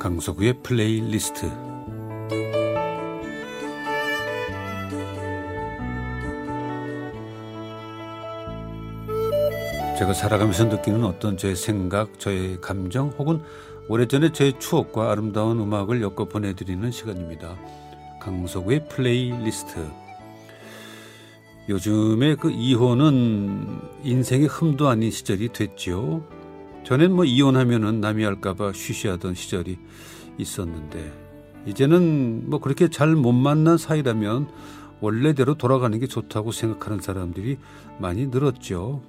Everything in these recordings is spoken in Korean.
강석우의 플레이리스트 제가 살아가면서 느끼는 어떤 제 생각, 저의 감정 혹은 오래전에 제 추억과 아름다운 음악을 엮어 보내드리는 시간입니다. 강석우의 플레이리스트 요즘에 그 이혼은 인생의 흠도 아닌 시절이 됐지요. 전엔 뭐 이혼하면은 남이 할까봐 쉬쉬하던 시절이 있었는데 이제는 뭐 그렇게 잘 못 만난 사이라면 원래대로 돌아가는 게 좋다고 생각하는 사람들이 많이 늘었죠.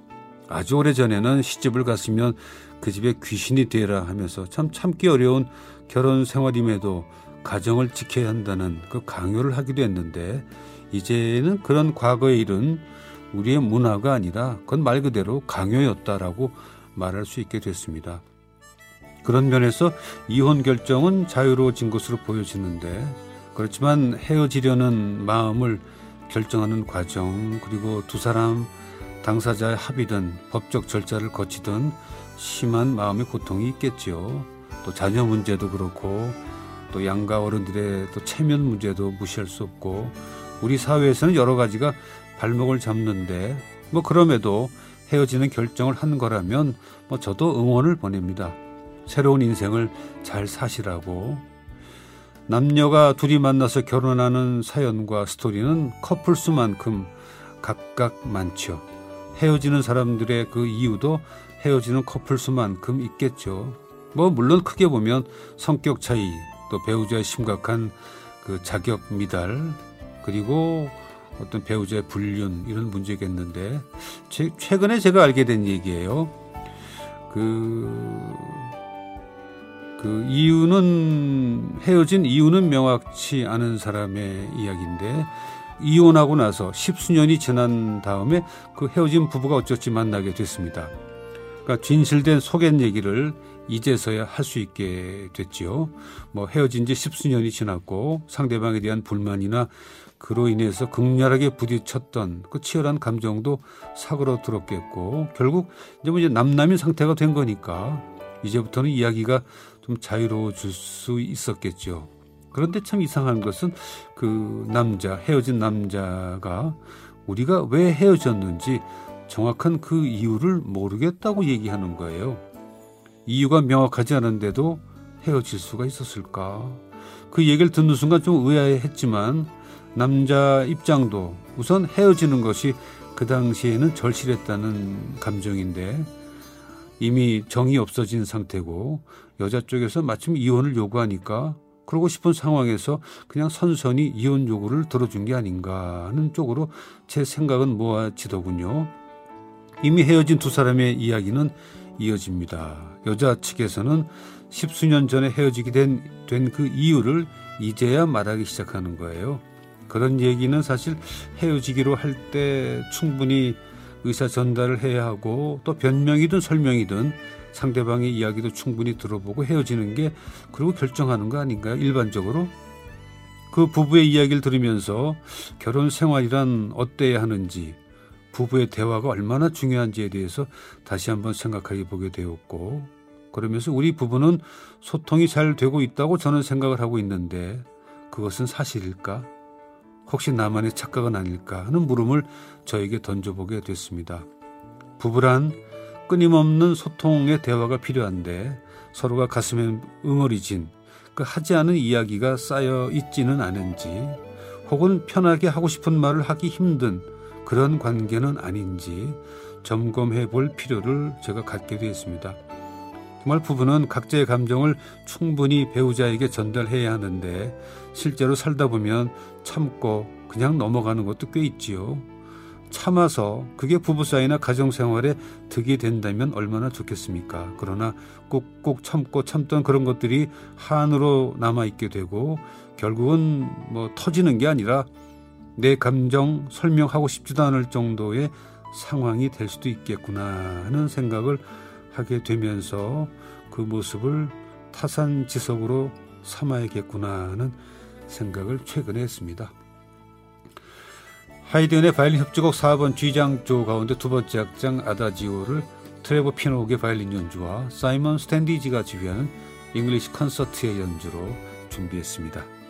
아주 오래 전에는 시집을 갔으면 그 집에 귀신이 되라 하면서 참 참기 어려운 결혼 생활임에도 가정을 지켜야 한다는 그 강요를 하기도 했는데 이제는 그런 과거의 일은 우리의 문화가 아니라 그건 말 그대로 강요였다라고 말할 수 있게 됐습니다. 그런 면에서 이혼 결정은 자유로워진 것으로 보여지는데 그렇지만 헤어지려는 마음을 결정하는 과정 그리고 두 사람 당사자의 합의든 법적 절차를 거치든 심한 마음의 고통이 있겠지요. 또 자녀 문제도 그렇고 또 양가 어른들의 또 체면 문제도 무시할 수 없고 우리 사회에서는 여러 가지가 발목을 잡는데 뭐 그럼에도 헤어지는 결정을 한 거라면 뭐 저도 응원을 보냅니다. 새로운 인생을 잘 사시라고. 남녀가 둘이 만나서 결혼하는 사연과 스토리는 커플 수만큼 각각 많죠. 헤어지는 사람들의 그 이유도 헤어지는 커플 수만큼 있겠죠. 뭐 물론 크게 보면 성격 차이, 또 배우자의 심각한 그 자격 미달, 그리고 어떤 배우자의 불륜 이런 문제겠는데 최근에 제가 알게 된 얘기예요. 그, 그 이유는 헤어진 이유는 명확치 않은 사람의 이야기인데 이혼하고 나서 십수년이 지난 다음에 그 헤어진 부부가 어쩌지 만나게 됐습니다. 그러니까 진실된 속엔 얘기를 이제서야 할 수 있게 됐지요. 뭐 헤어진 지 십수년이 지났고 상대방에 대한 불만이나 그로 인해서 극렬하게 부딪혔던 그 치열한 감정도 사그러들었겠고 결국 이제 뭐 이제 남남인 상태가 된 거니까 이제부터는 이야기가 좀 자유로워질 수 있었겠죠. 그런데 참 이상한 것은 그 남자 헤어진 남자가 우리가 왜 헤어졌는지 정확한 그 이유를 모르겠다고 얘기하는 거예요. 이유가 명확하지 않은데도 헤어질 수가 있었을까? 그 얘기를 듣는 순간 좀 의아해했지만 남자 입장도 우선 헤어지는 것이 그 당시에는 절실했다는 감정인데 이미 정이 없어진 상태고 여자 쪽에서 마침 이혼을 요구하니까 그러고 싶은 상황에서 그냥 선선히 이혼 요구를 들어준 게 아닌가 하는 쪽으로 제 생각은 모아지더군요. 이미 헤어진 두 사람의 이야기는 이어집니다. 여자 측에서는 십수년 전에 헤어지게 된 그 이유를 이제야 말하기 시작하는 거예요. 그런 얘기는 사실 헤어지기로 할 때 충분히 의사 전달을 해야 하고 또 변명이든 설명이든 상대방의 이야기도 충분히 들어보고 헤어지는 게 그리고 결정하는 거 아닌가요? 일반적으로 그 부부의 이야기를 들으면서 결혼 생활이란 어때야 하는지 부부의 대화가 얼마나 중요한지에 대해서 다시 한번 생각해 보게 되었고 그러면서 우리 부부는 소통이 잘 되고 있다고 저는 생각을 하고 있는데 그것은 사실일까? 혹시 나만의 착각은 아닐까 하는 물음을 저에게 던져보게 됐습니다. 부부란 끊임없는 소통의 대화가 필요한데 서로가 가슴에 응어리진 그 하지 않은 이야기가 쌓여 있지는 않은지 혹은 편하게 하고 싶은 말을 하기 힘든 그런 관계는 아닌지 점검해 볼 필요를 제가 갖게 되었습니다. 정말 부부는 각자의 감정을 충분히 배우자에게 전달해야 하는데 실제로 살다 보면 참고 그냥 넘어가는 것도 꽤 있지요. 참아서 그게 부부 사이나 가정 생활에 득이 된다면 얼마나 좋겠습니까? 그러나 꾹꾹 참고 참던 그런 것들이 한으로 남아 있게 되고 결국은 뭐 터지는 게 아니라 내 감정 설명하고 싶지도 않을 정도의 상황이 될 수도 있겠구나 하는 생각을 하게 되면서 그 모습을 타산지석으로 삼아야겠구나 하는 생각을 최근에 했습니다. 하이든의 바이올린 협주곡 4번 G장조 가운데 두 번째 악장 아다지오를 트레버 피노크의 바이올린 연주와 사이먼 스탠디지가 지휘하는 잉글리시 콘서트의 연주로 준비했습니다.